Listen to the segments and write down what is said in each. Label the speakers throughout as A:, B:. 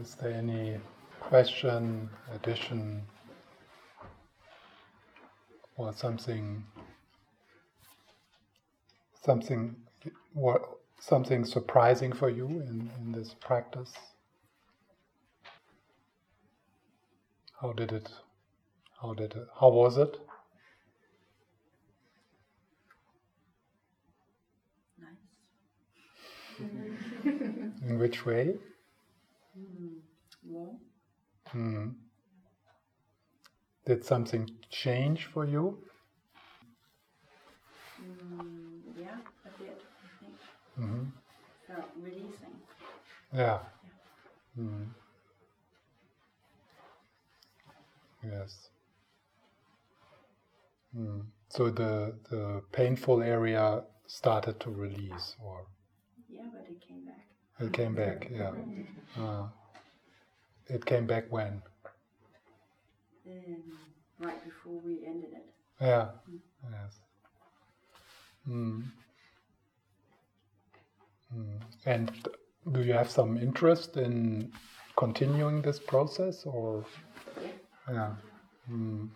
A: Is there any question, addition, or something, something, what, something surprising for you in, in this practice? How did it? How did it? How was it?
B: Nice.
A: In which way?
B: Mm.
A: Hmm. Did something change for you?
B: Mm, yeah, a bit, I think.
A: hmm
B: Felt releasing.
A: Yeah. Mm. Yes. Mm. So the the painful area started to release, or
B: Yeah, but it came back.
A: it came back. Yeah. Uh, it came back when?
B: Um, right before we ended it.
A: Yeah. Yes. Mm. Mm. And do you have some interest in continuing this process, or?
B: Yeah.
A: Yeah. Mm.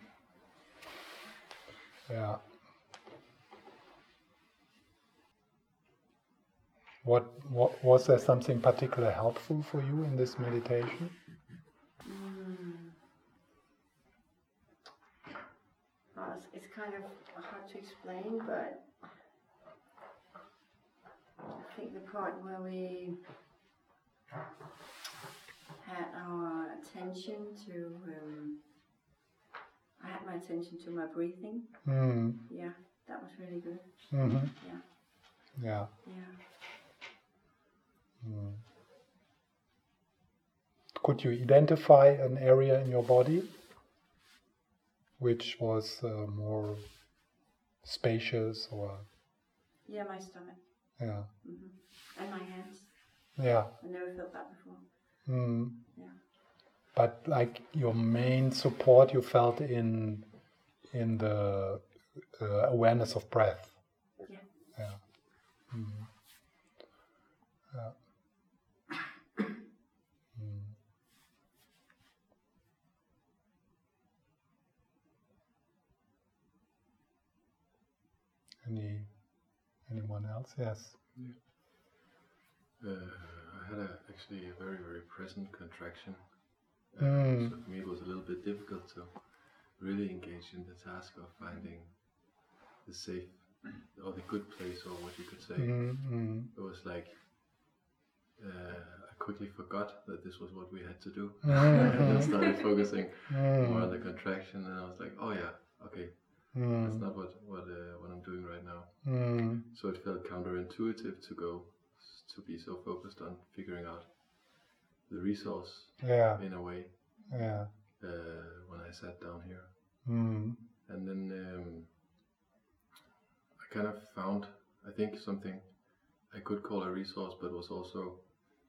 A: Yeah. What, what was there something particularly helpful for you in this meditation?
B: Mm. Well, it's, it's kind of hard to explain, but I think the part where we had our attention to, um, I had my attention to my breathing.
A: Mm.
B: Yeah, that was really good.
A: hmm
B: Yeah.
A: Yeah.
B: Yeah.
A: Mm. Could you identify an area in your body which was uh, more spacious or
B: Yeah, my stomach.
A: yeah
B: hmm And my hands.
A: yeah
B: I never felt that before.
A: mm.
B: Yeah.
A: but like your main support you felt in in the uh, awareness of breath
B: Yeah.
A: yeah mm. Any anyone else yes
C: Uh, I had a, actually a very, very present contraction. Uh,
A: Mm.
C: So for me, it was a little bit difficult to really engage in the task of finding the safe or the good place, or what you could say.
A: mm, mm,
C: It was like uh, I quickly forgot that this was what we had to do,
A: Mm,
C: and then started focusing more on the contraction. And I was like, "Oh yeah, okay,
A: mm,
C: that's not what what uh, what I'm doing right now."
A: mm.
C: So it felt counterintuitive to go to be so focused on figuring out the resource
A: yeah
C: in a way
A: yeah
C: uh, when I sat down here.
A: mm,
C: And then um, I kind of found, I think, something I could call a resource, but was also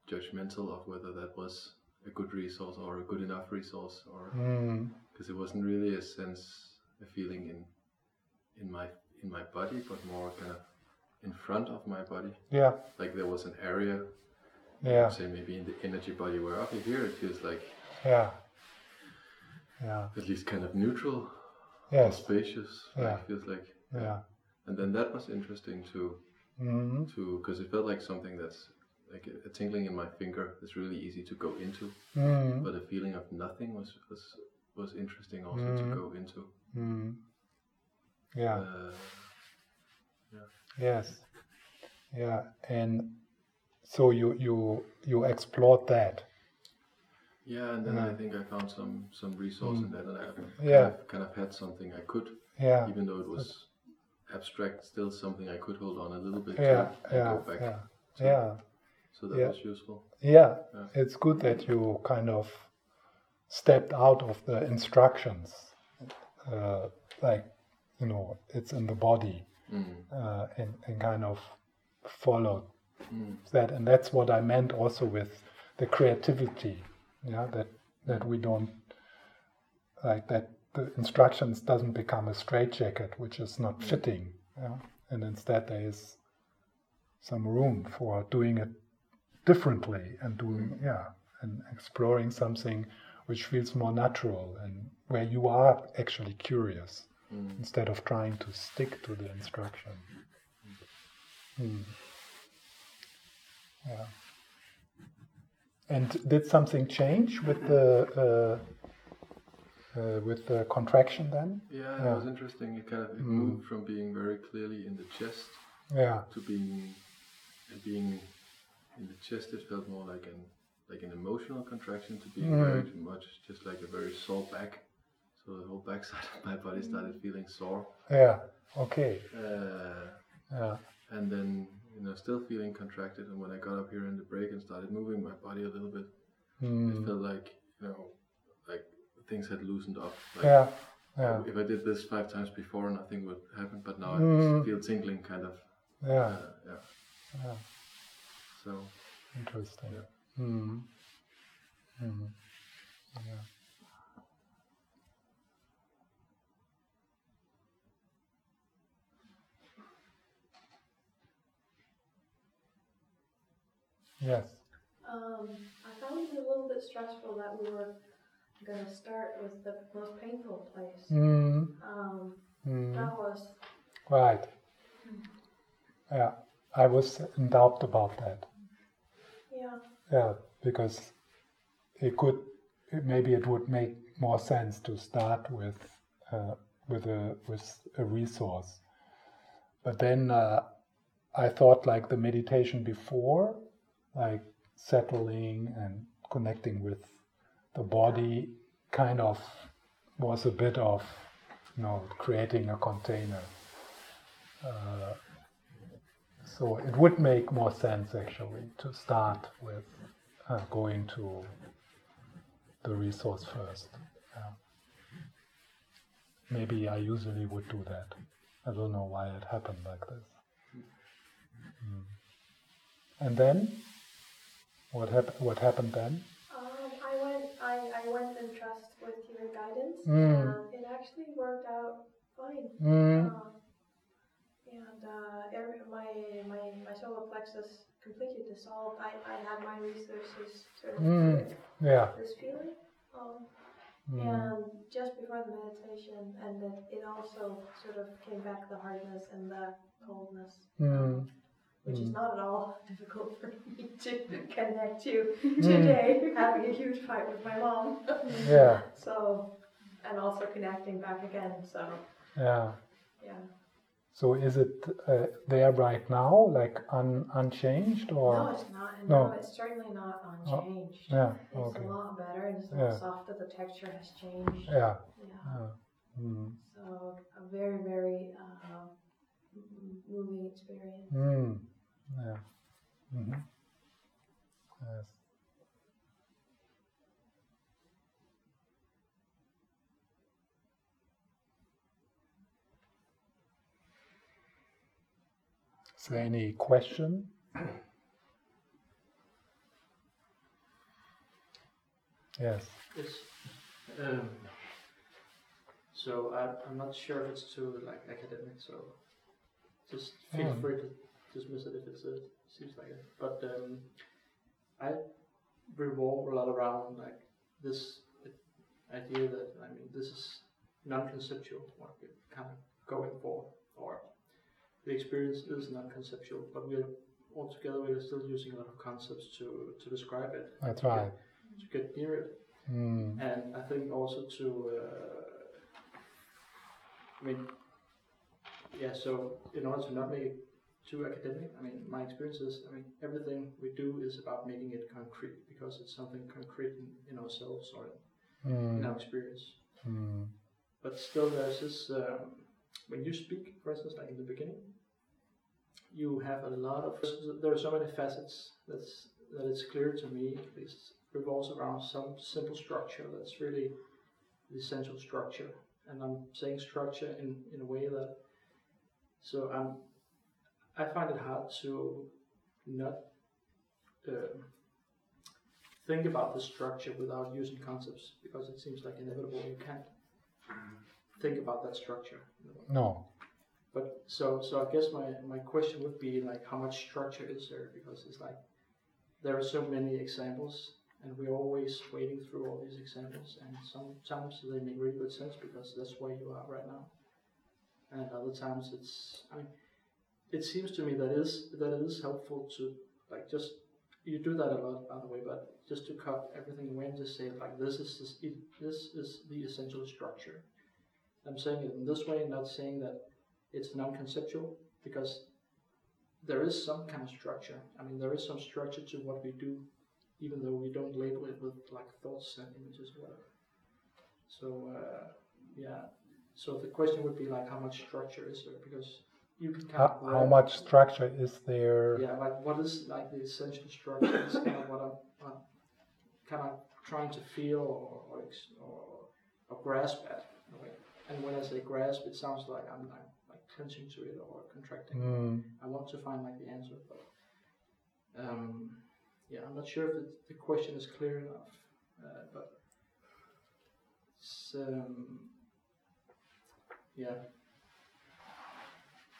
C: judgmental of whether that was a good resource or a good enough resource, or
A: mm,
C: because it wasn't really a sense, a feeling in in my in my body, but more kind of in front of my body.
A: yeah.
C: Like there was an area,
A: yeah.
C: Say maybe in the energy body, where okay, here it feels like
A: yeah. Yeah.
C: at least kind of neutral
A: yes.
C: spacious.
A: Yeah.
C: Like, feels like
A: yeah.
C: And then that was interesting to
A: mm,
C: to because it felt like something that's like a, a tingling in my finger is really easy to go into,
A: mm,
C: but a feeling of nothing was was was interesting also
A: Mhm.
C: to go into.
A: Mm. yeah
C: Uh,
A: yes yeah and so you you you explored that
C: yeah, and then I
A: Mm.
C: think I found some some resource in that, and I kind,
A: Yeah.
C: of, kind of had something I could,
A: yeah
C: even though it was abstract, still something I could hold on a little bit
A: yeah yeah
C: go back.
A: yeah
C: to.
A: yeah
C: So that
A: Yeah.
C: was useful.
A: yeah
C: Yeah.
A: it's good that you kind of stepped out of the instructions uh, like you know it's in the body
C: Mm.
A: uh, and, and kind of follow
C: Mm.
A: that and that's what I meant also with the creativity yeah that that we don't like that the instructions doesn't become a straitjacket which is not fitting yeah? and instead there is some room for doing it differently and doing yeah and exploring something which feels more natural and where you are actually curious
C: Mm.
A: instead of trying to stick to the instruction. Hmm. Yeah. And did something change with the uh, uh, with the contraction then?
C: Yeah,
A: Yeah.
C: it was interesting. It kind of it
A: Mm.
C: moved from being very clearly in the chest
A: Yeah.
C: to being being in the chest. It felt more like an like an emotional contraction to being
A: Mm.
C: very much just like a very sore back. So the whole backside of my body started feeling sore,
A: Yeah. Okay.
C: uh,
A: Yeah.
C: and then you know still feeling contracted. And when I got up here in the break and started moving my body a little bit, it
A: Hmm.
C: felt like you know like things had loosened up. Like,
A: Yeah. Yeah.
C: If I did this five times before, nothing would happen. But now
A: Mm.
C: I feel tingling, kind of.
A: Yeah.
C: Uh, yeah.
A: Yeah.
C: So
A: Interesting.
C: Yeah.
A: Hmm. Hmm. Yeah. Yes.
D: Um, I found it a little bit stressful that we were going to start with the most painful place.
A: Hmm.
D: Um,
A: Hmm.
D: that was,
A: Right. Yeah. I was in doubt about that.
D: yeah,
A: Yeah, because it could it, maybe it would make more sense to start with uh, with a with a resource. But then uh, I thought like the meditation before, like settling and connecting with the body, kind of was a bit of you know creating a container. Uh, so it would make more sense actually to start with uh, going to the resource first. Yeah. Maybe I usually would do that. I don't know why it happened like this. Mm. And then, what happened? What happened then?
D: um, I went, I, I went in trust with your guidance,
A: Mm.
D: and it actually worked out fine.
A: Mm.
D: Um, and uh, every, my, my, my solar plexus completely dissolved. I, I had my resources sort of
A: Mm. Yeah.
D: this feeling. Um,
A: Mm.
D: And just before the meditation and ended, it also sort of came back the hardness and the coldness,
A: Mm.
D: Which is
A: Mm.
D: not at all difficult for me to connect to today, having a huge fight with my mom.
A: Yeah.
D: So, and also connecting back again. So,
A: Yeah.
D: yeah.
A: So is it uh, there right now, like un- unchanged, or?
D: no, it's not. No,
A: No.
D: it's certainly not
A: Oh,
D: unchanged.
A: yeah,
D: It's
A: okay.
D: a lot better. It's a
A: Yeah.
D: lot softer. The texture has changed.
A: Yeah.
D: Yeah.
A: yeah. Mm.
D: So, a very, very uh, moving experience.
A: Mm. Yeah. hmm Yes. Is there any question? yes.
E: Yes. Um, so I, I'm not sure if it's too like academic. So just feel
A: Mm.
E: free to dismiss it if it's a, seems like it. But um, I revolve a lot around like this idea that I mean this is non-conceptual what we're kind of going for, or the experience is non-conceptual, but we're altogether we're still using a lot of concepts to to describe it,
A: That's right.
E: to get near it.
A: Mm.
E: And I think also to, uh, I mean, yeah, so in order to not make it too academic, I mean, my experience is, I mean, everything we do is about making it concrete because it's something concrete in, in ourselves or in
A: Mm.
E: our experience.
A: Mm.
E: But still, there's this, um, when you speak, for instance, like in the beginning, you have a lot of, there are so many facets that's, that it's clear to me, at least, revolves around some simple structure that's really the essential structure. And I'm saying structure in, in a way that, so I'm, I find it hard to not um think about the structure without using concepts because it seems like inevitable you can't think about that structure.
A: No.
E: But so so I guess my, my question would be like how much structure is there because it's like there are so many examples and we're always wading through all these examples, and sometimes they make really good sense because that's where you are right now, and other times it's, I mean, it seems to me that is that it is helpful to like just you do that a lot by the way, but just to cut everything away and just say like this is this, this is the essential structure. I'm saying it in this way, not saying that it's non-conceptual because there is some kind of structure. I mean, there is some structure to what we do, even though we don't label it with like thoughts and images or whatever. So uh, yeah. So the question would be like, how much structure is there? Because you can kind
A: how, how much structure is there?
E: Yeah, like what is like the essential structure? is kind of what I'm, I'm, kind of trying to feel or or, or, or grasp at. And when I say grasp, it sounds like I'm, I'm like clenching to it or contracting.
A: Mm.
E: I want to find like the answer, but um, yeah, I'm not sure if the, the question is clear enough. Uh, but um, yeah.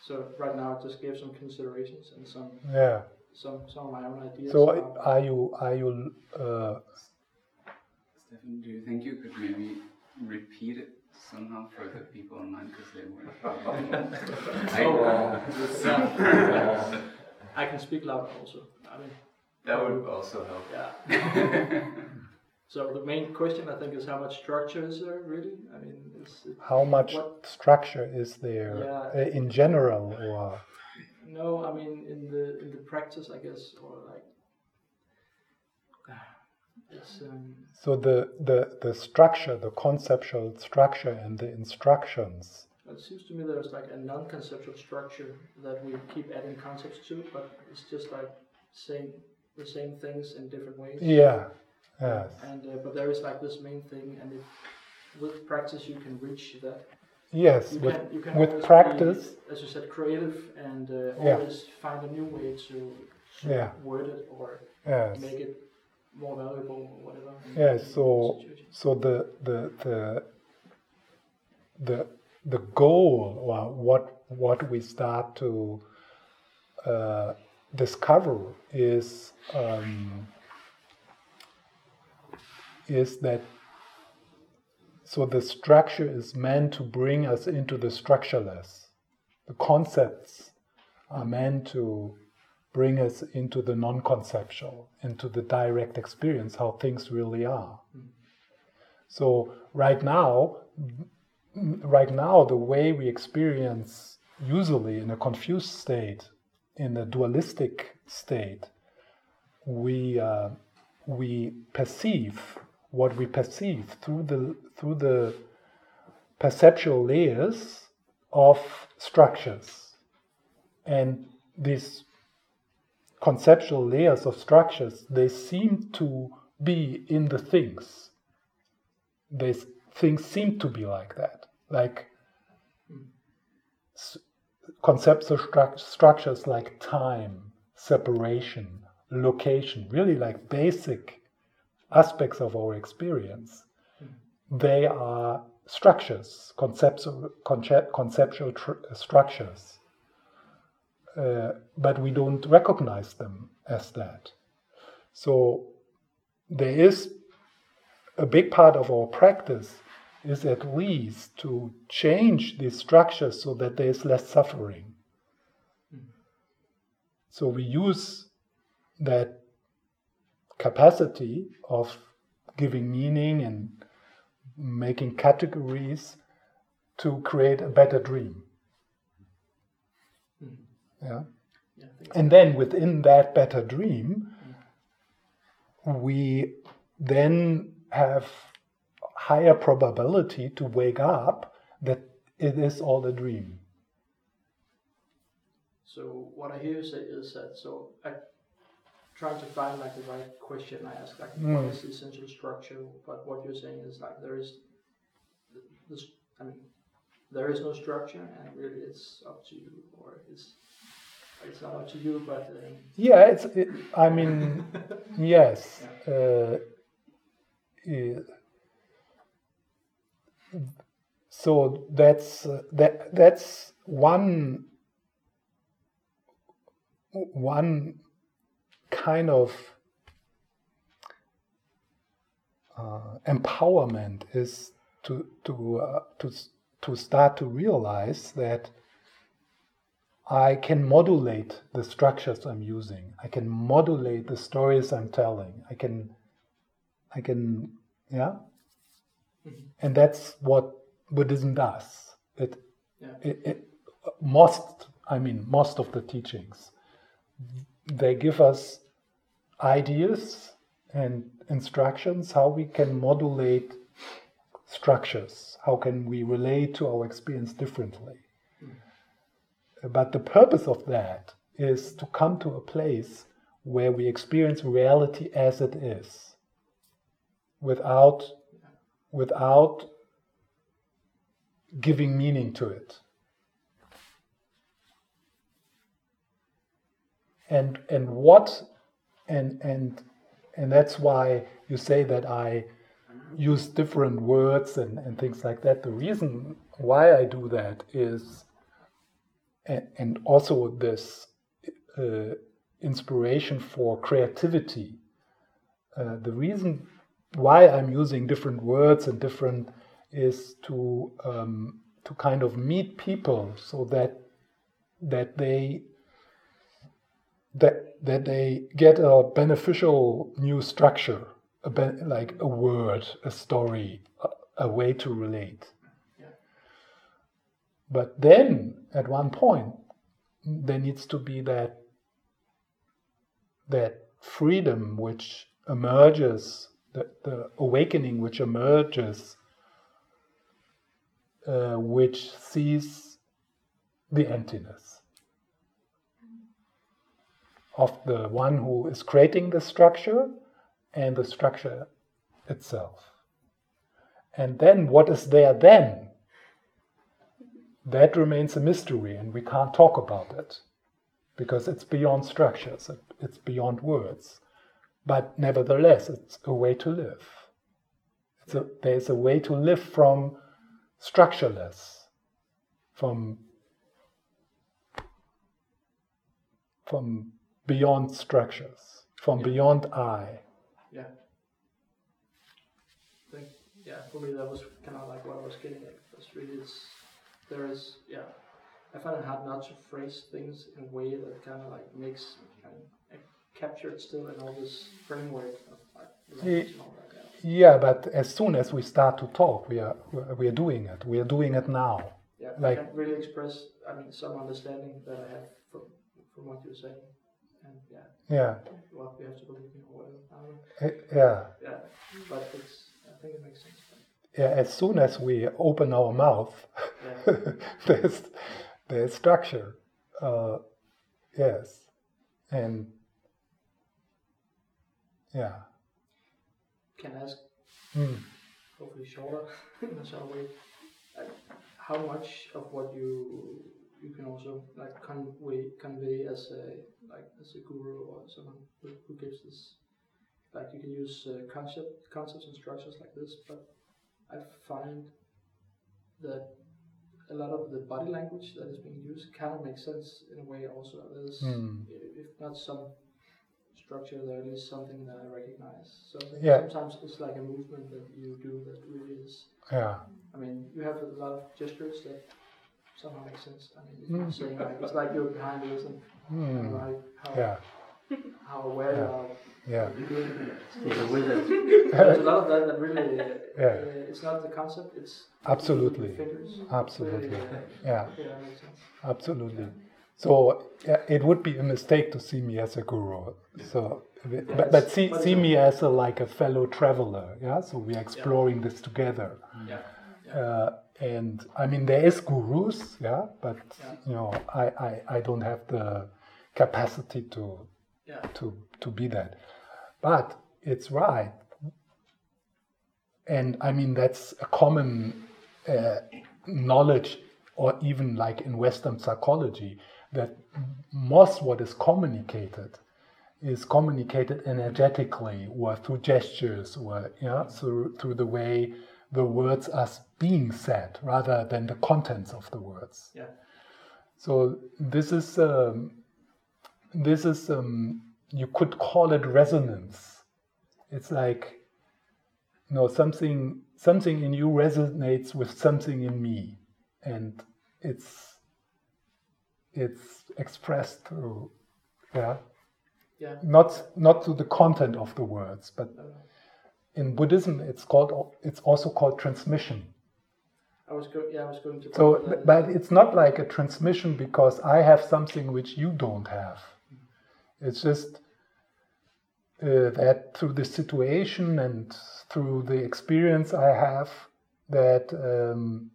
E: So right now, I just gave some considerations and some
A: yeah
E: some some of my own ideas.
A: So are you are you? Uh,
F: Stefan, do you think you could maybe repeat it somehow for the people online because they were.
E: I, I can speak louder also. I mean,
F: that would also help.
E: Yeah. so the main question I think is how much structure is there really? I mean,
A: how much what, structure is there
E: yeah,
A: uh, in general, or?
E: No, I mean in the in the practice, I guess, or like
A: um, so the, the, the structure, the conceptual structure and the instructions.
E: It seems to me there's like a non-conceptual structure that we keep adding concepts to, but it's just like saying the same things in different ways.
A: Yeah. Yes.
E: And uh, but there is like this main thing, and if, with practice you can reach that.
A: Yes,
E: you
A: with,
E: can, you can
A: with practice.
E: Be, as you said, creative and uh,
A: yeah.
E: always find a new way to, to
A: yeah.
E: word it or
A: yes.
E: make it more valuable or whatever.
A: Yeah, so so the the the the the goal or what what we start to uh, discover is um, is that so the structure is meant to bring us into the structureless. The concepts are meant to bring us into the non conceptual, into the direct experience, how things really are. So, right now, right now, the way we experience, usually in a confused state, in a dualistic state, we, uh, we perceive what we perceive through the, through the perceptual layers of structures. And these conceptual layers of structures, they seem to be in the things. These things seem to be like that. Like conceptual stru- structures like time, separation, location, really like basic aspects of our experience. They are structures, conceptual, conceptual tr- structures uh, but we don't recognize them as that. So there is a big part of our practice is at least to change these structures so that there is less suffering. So we use that capacity of giving meaning and making categories to create a better dream. Hmm. Yeah. and then within that better dream, we then have higher probability to wake up that it is all a dream.
E: So what I hear you say is that so I trying to find like the right question I ask like mm. what is the essential structure, but what you're saying is like there is this I mean there is no structure and really it's up to you or it's it's not up to you, but um,
A: yeah, it's. It, I mean, yes. Uh, so that's uh, that. That's one. One kind of uh, empowerment is to to uh, to to start to realize that I can modulate the structures I'm using. I can modulate the stories I'm telling. I can, I can, yeah. Mm-hmm. And that's what Buddhism does. It, yeah. it, it, most, I mean, most of the teachings, they give us ideas and instructions how we can modulate structures. How can we relate to our experience differently? But the purpose of that is to come to a place where we experience reality as it is without without giving meaning to it and and what and and and that's why you say that i use different words and, and things like that the reason why i do that is and, and also this uh, inspiration for creativity. Uh, the reason why I'm using different words and different is to um, to kind of meet people so that that they that that they get a beneficial new structure, a like a word, a story, a, a way to relate. But then, at one point, there needs to be that that freedom which emerges, the, the awakening which emerges, uh, which sees the emptiness of the one who is creating the structure and the structure itself. And then what is there then? that remains a mystery and we can't talk about it because it's beyond structures, it's beyond words. But nevertheless, it's a way to live. A, there's a way to live from structureless, from, from beyond structures, from yeah. beyond I.
E: Yeah. I think, yeah, for me that was kind of like what I was getting at. That's really there is yeah I find it hard not to phrase things in a way that kind of like makes kind of captured still in all this framework of like language and all that.
A: Yeah. but as soon as we start to talk, we are we are doing it. We are doing it now.
E: Yeah, like I can really express. I mean, some understanding that I have from from what you're saying, and yeah.
A: Yeah.
E: Well, we have to believe in whatever.
A: Eh, yeah.
E: Yeah, but it's. I think it makes sense
A: yeah, as soon as we open our mouth, there's there's structure. Uh, yes, and yeah.
E: Can I ask? Mm. Hopefully shorter in a short way. How much of what you you can also like convey convey as a like as a guru or someone who, who gives this like you can use uh, concept concepts and structures like this, but I find that a lot of the body language that is being used kind of makes sense in a way also. There's, mm. if not some structure, there is something that I recognize. So yeah. sometimes it's like a movement that you do that really is.
A: Yeah.
E: I mean, you have a lot of gestures that somehow make sense. I mean, mm. you're saying like, it's like you're behind this and mm. like how,
A: yeah.
E: how aware
A: yeah.
E: you are
A: yeah.
E: There's a lot of that that really. Yeah. Uh, it's not the concept. It's
A: absolutely. Absolutely. yeah. Absolutely. So yeah, it would be a mistake to see me as a guru. So, yeah, but, but see see me as a like a fellow traveler. Yeah. So we're exploring this together.
E: Yeah.
A: Uh, and I mean there is gurus. Yeah. But you know I, I I don't have the capacity to yeah. to to be that. But it's right. And I mean, that's a common uh, knowledge, or even like in Western psychology, that most what is communicated is communicated energetically or through gestures or yeah, through, through the way the words as being said rather than the contents of the words.
E: Yeah.
A: So this is um, this is um, you could call it resonance. It's like you know something something in you resonates with something in me and it's it's expressed through yeah
E: Yeah.
A: not not to the content of the words but in buddhism it's called it's also called transmission
E: I was go- yeah, I was going to.
A: so
E: talk
A: but it's not like a transmission because i have something which you don't have it's just uh, that through the situation and through the experience I have, that um,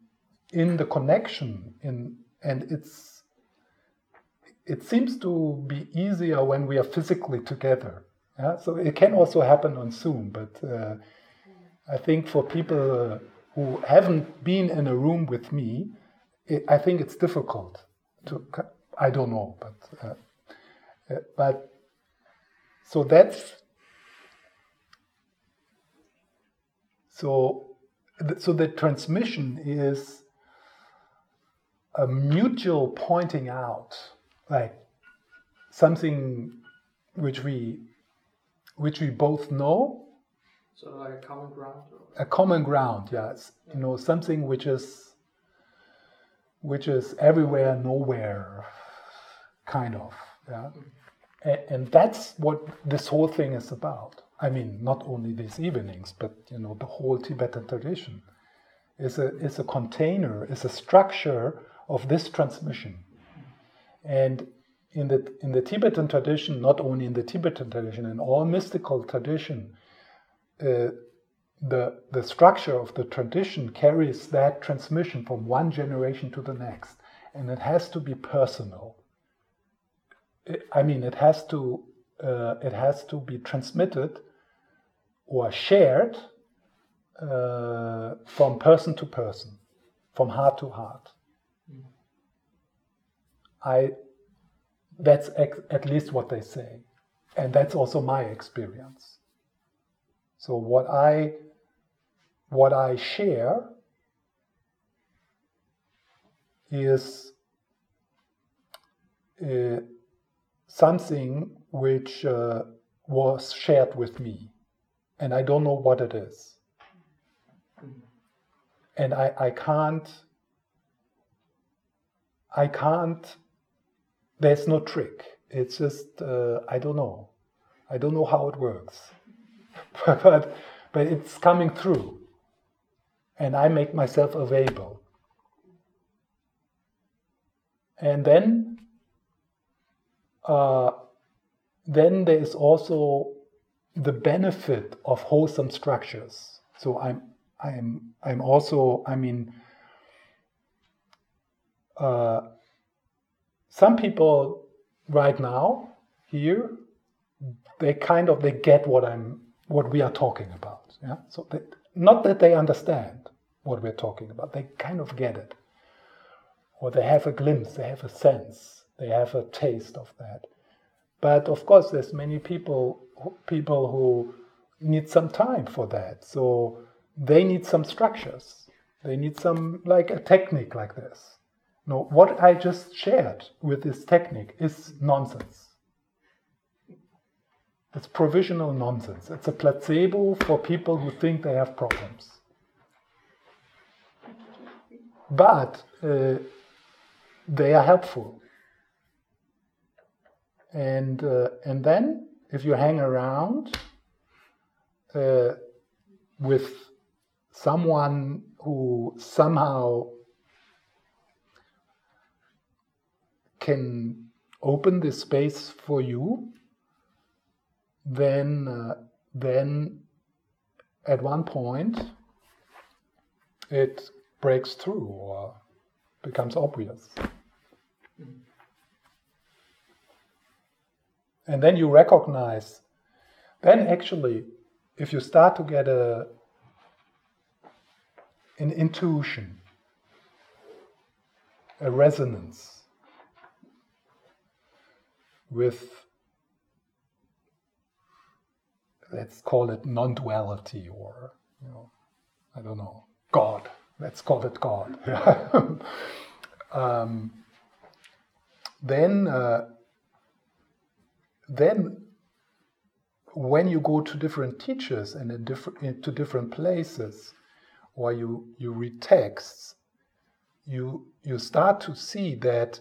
A: in the connection, in and it's it seems to be easier when we are physically together. Yeah? So it can also happen on Zoom, but uh, I think for people who haven't been in a room with me, it, I think it's difficult to. I don't know, but uh, uh, but so that's so so the transmission is a mutual pointing out like something which we which we both know.
E: Sort of like a common ground.
A: A common ground yes you know something which is which is everywhere nowhere kind of yeah. Mm-hmm. And, and that's what this whole thing is about. I mean not only these evenings but you know the whole tibetan tradition is a is a container is a structure of this transmission. And in the in the tibetan tradition not only in the tibetan tradition in all mystical tradition uh, the, the structure of the tradition carries that transmission from one generation to the next, and it has to be personal. It- I mean, it has to uh, it has to be transmitted or shared uh, from person to person, from heart to heart. I that's at least what they say, and that's also my experience. So what I what I share is uh, something which uh, was shared with me, and I don't know what it is, and I, I can't I can't. There's no trick. It's just uh, I don't know. I don't know how it works, but but it's coming through and I make myself available. And then, uh, then there is also the benefit of wholesome structures. So I'm, I'm, I'm also, I mean, uh, some people right now here, they kind of they get what I'm, what we are talking about. Yeah. So they, not that they understand what we're talking about, they kind of get it. Or they have a glimpse, they have a sense, they have a taste of that. But of course, there's many people people who need some time for that. So they need some structures. They need some like a technique like this. No, what I just shared with this technique is nonsense. It's provisional nonsense. It's a placebo for people who think they have problems. But uh, they are helpful. And, uh, and then, if you hang around uh, with someone who somehow can open this space for you, then uh, then at one point it breaks through or becomes obvious. And then you recognize, then actually, if you start to get a an intuition, a resonance with let's call it non-duality or you know i don't know god. Let's call it god. Um, then uh, then when you go to different teachers and different, to different places, or you, you read texts, you, you start to see that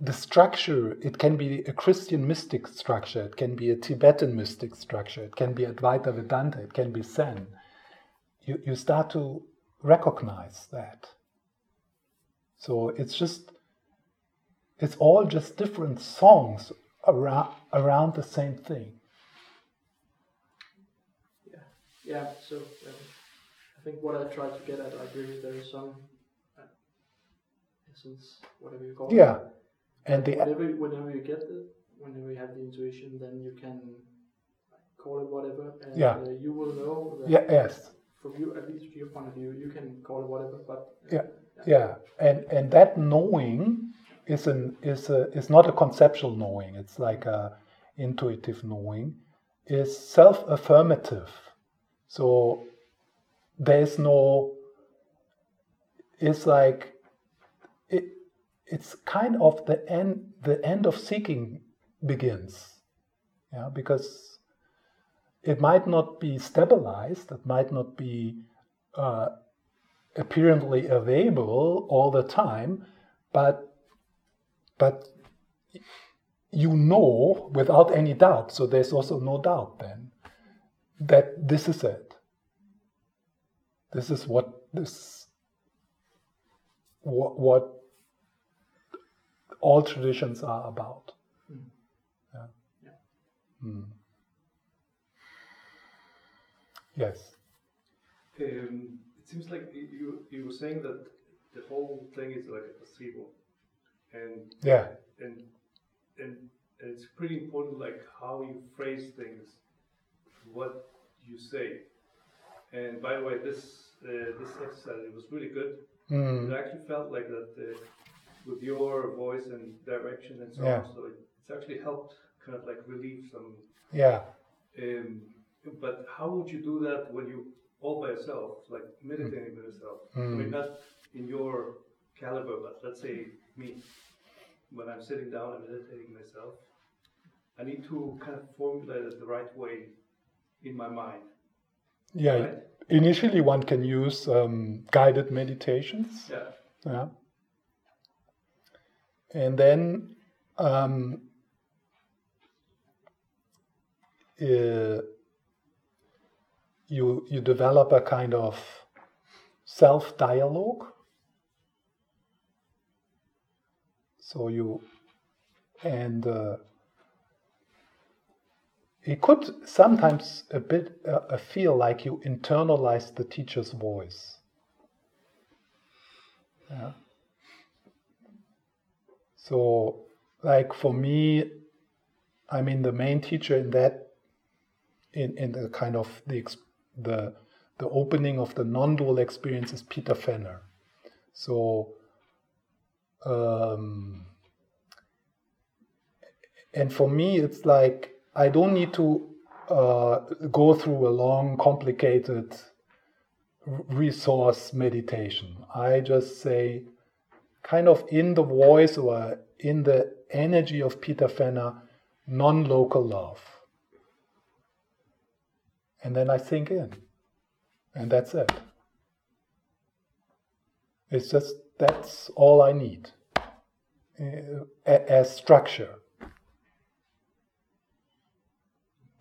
A: the structure, it can be a Christian mystic structure, it can be a Tibetan mystic structure, it can be Advaita Vedanta, it can be Zen. You, you start to recognize that. So it's just, it's all just different songs around, around the same thing.
E: Yeah, yeah. So um, I think what I try to get at, I agree. There is some essence, whatever you call
A: Yeah.
E: it.
A: And the
E: whenever whenever you get the whenever you have the intuition, then you can call it whatever, and
A: Yeah.
E: uh, you will know that
A: yeah, yes.
E: from you at least your point of view, you can call it whatever. But uh,
A: Yeah. Yeah, and and that knowing is an is a is not a conceptual knowing. It's like a intuitive knowing. Is self affirmative. So there's no. It's like it. It's kind of the end. The end of seeking begins. Yeah, because it might not be stabilized. It might not be. Uh, apparently available all the time, but but you know without any doubt. So there's also no doubt then that this is it. This is what this what, what all traditions are about.
E: Mm.
A: Yeah.
E: Yeah.
A: Mm. Yes.
G: Um, it seems like you- you you were saying that the whole thing is like a placebo, and
A: Yeah.
G: and and, and it's pretty important like how you phrase things, what you say. And by the way, this uh, this exercise it was really good.
A: Mm.
G: It actually felt like that uh, with your voice and direction and so
A: Yeah.
G: on. So it, it's actually helped kind of like relieve some.
A: Yeah.
G: Um, but how would you do that when you all by yourself, like meditating by yourself? I mean,
A: Mm.
G: not in your caliber, but let's say me, when I'm sitting down and meditating myself, I need to kind of formulate it the right way in my mind.
A: Yeah.
G: Right?
A: Initially, one can use um, guided meditations.
G: Yeah.
A: Yeah. And then um, uh, you you develop a kind of self dialogue. So you and uh, it could sometimes a bit uh, feel like you internalize the teacher's voice. Yeah. So, like for me, I mean the main teacher in that, in in the kind of the the the opening of the non-dual experience is Peter Fenner. So, um, and for me, it's like I don't need to uh, go through a long, complicated resource meditation. I just say, kind of in the voice or in the energy of Peter Fenner, non local love. And then I sink in. And that's it. It's just, that's all I need uh, as structure.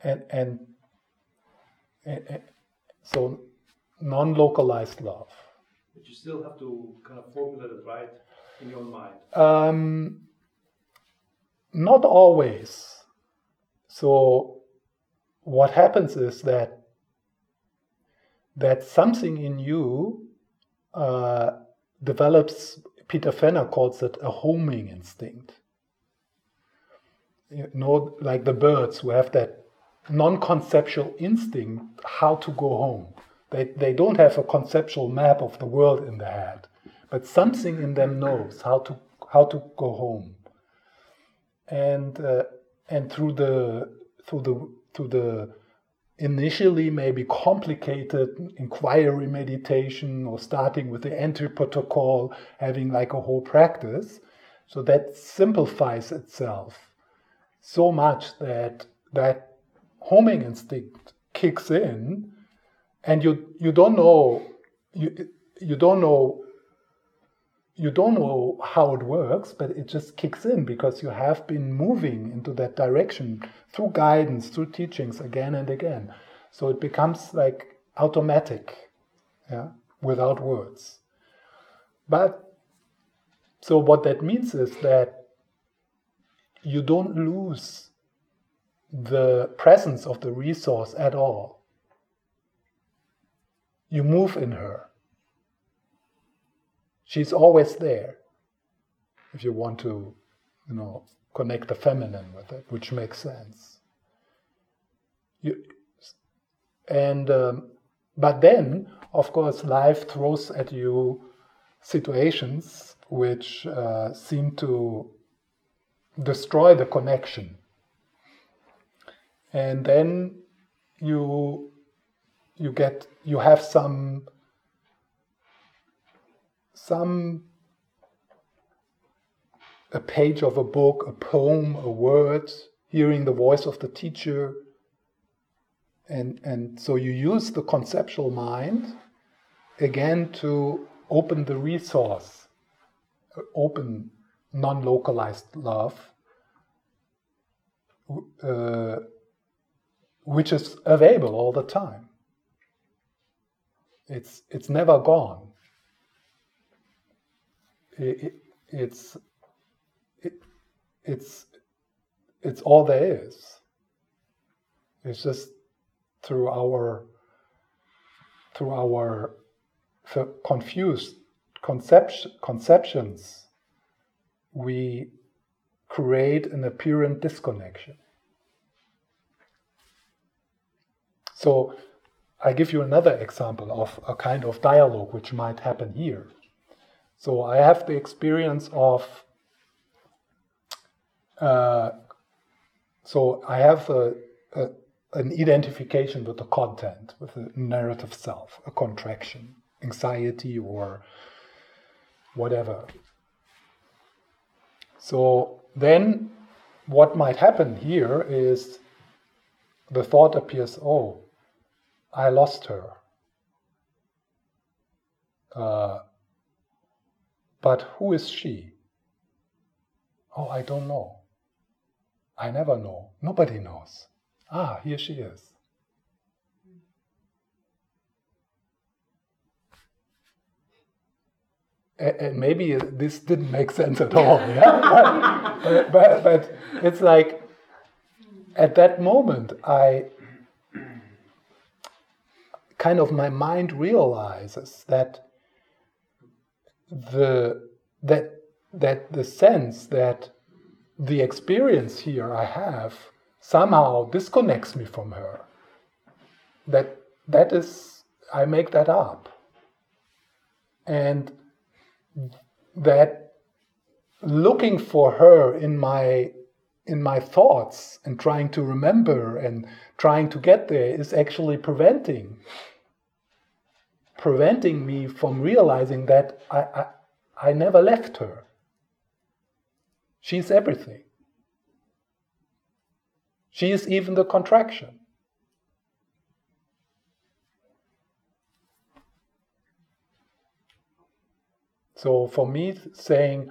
A: And, and, and, so non localized love.
G: But you still have to kind of formulate it right in your mind.
A: Um, not always. So, what happens is that that something in you uh, develops. Peter Fenner calls it a homing instinct. You know, like the birds who have that non-conceptual instinct how to go home. They, they don't have a conceptual map of the world in their head, but something in them knows how to how to go home. And uh, and through the through the through the initially maybe complicated inquiry meditation or starting with the entry protocol, having like a whole practice, so that simplifies itself so much that that homing instinct kicks in, and you you don't know you you don't know you don't know how it works, but it just kicks in because you have been moving into that direction through guidance, through teachings again and again. So it becomes like automatic, yeah, without words. But so what that means is that you don't lose the presence of the resource at all. You move in her she's always there if you want to you know connect the feminine with it which makes sense. You, and um, but then of course life throws at you situations which uh, seem to destroy the connection. And then you you get you have some some a page of a book, a poem, a word, hearing the voice of the teacher. And, and so you use the conceptual mind again to open the resource, open non localized love, uh, which is available all the time. It's, it's never gone it, it's it, it's it's all there is. It's just through our through our confused conception, conceptions we create an apparent disconnection. So I give you another example of a kind of dialogue which might happen here. So I have the experience of, uh, so I have a, a, an identification with the content, with the narrative self, a contraction, anxiety, or whatever. So then what might happen here is the thought appears oh, I lost her. Uh, but who is she? Oh, I don't know. I never know. Nobody knows. Ah, here she is. And maybe this didn't make sense at all, yeah? but, but, but it's like at that moment, I kind of my mind realizes that the that that the sense that the experience here I have somehow disconnects me from her. That that is I make that up. And that looking for her in my in my thoughts and trying to remember and trying to get there is actually preventing preventing me from realizing that I, I, I never left her. She's everything. She is even the contraction. So for me, saying,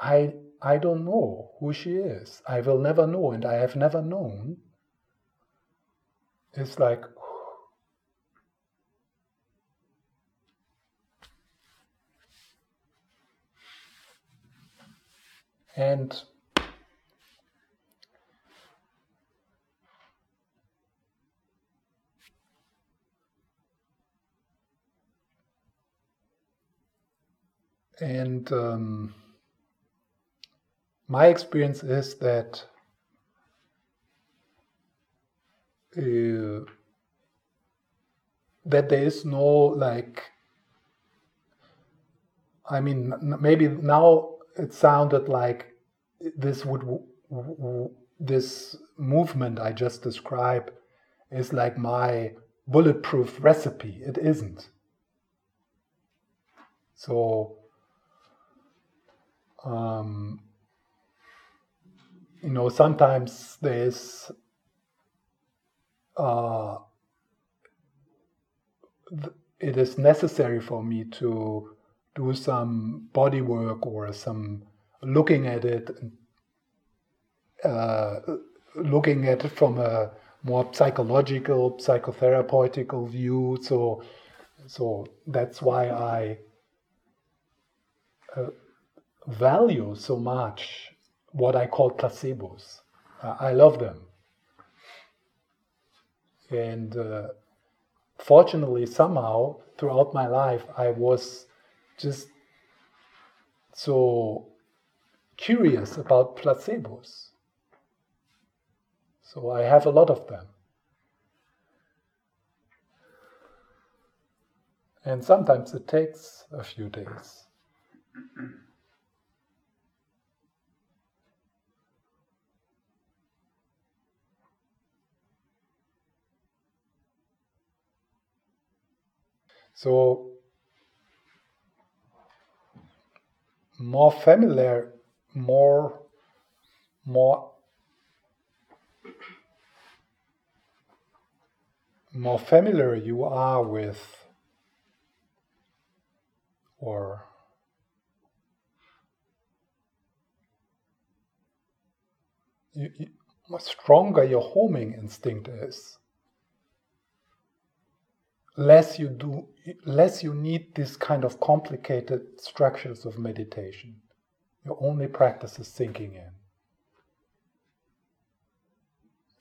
A: I, I don't know who she is, I will never know, and I have never known, is like, And and um, my experience is that uh, that there is no like I mean maybe now it sounded like this would this movement I just described is like my bulletproof recipe. It isn't. So, um, you know, sometimes there's uh, it is necessary for me to do some body work or some looking at it, uh, looking at it from a more psychological, psychotherapeutical view. So, so that's why I uh, value so much what I call placebos. Uh, I love them. And uh, fortunately, somehow, throughout my life, I was just so curious about placebos. So I have a lot of them. And sometimes it takes a few days. So, more familiar, more, more, more familiar you are with, or you, you, stronger your homing instinct is less you do less you need this kind of complicated structures of meditation. Your only practice is sinking in.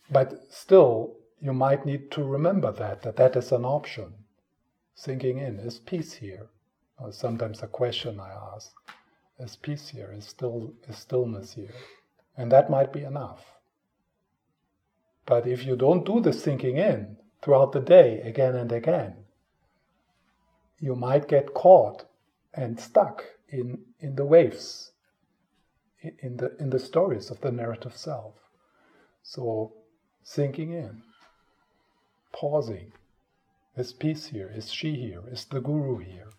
A: But still you might need to remember that that that is an option. Sinking in is peace here. Or sometimes a question i ask is peace here? Is still is stillness here? And that might be enough. But if you don't do the sinking in throughout the day again and again, you might get caught and stuck in, in the waves, in the, in the stories of the narrative self. So, sinking in, pausing. Is peace here? Is she here? Is the guru here?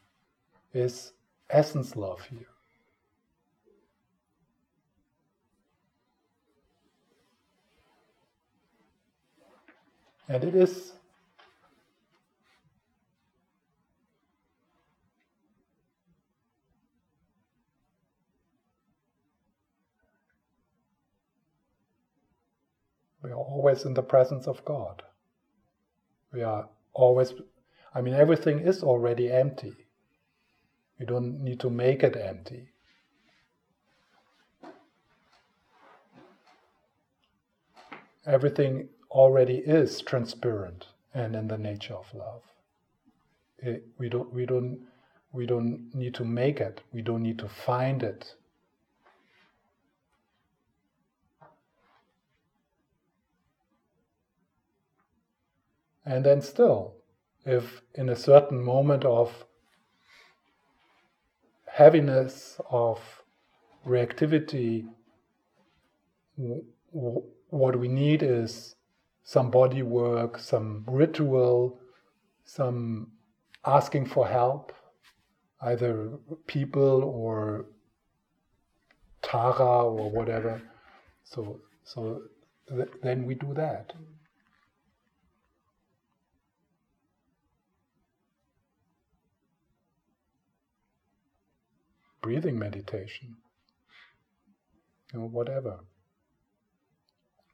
A: Is essence love here? And it is We are always in the presence of God. We are always, I mean, everything is already empty. We don't need to make it empty. Everything already is transparent and in the nature of love. It, we don't we don't we don't need to make it. We don't need to find it. And then still, if in a certain moment of heaviness, of reactivity, what we need is some body work, some ritual, some asking for help, either people or Tara or whatever. So, so th- then we do that. Breathing meditation, you know, whatever.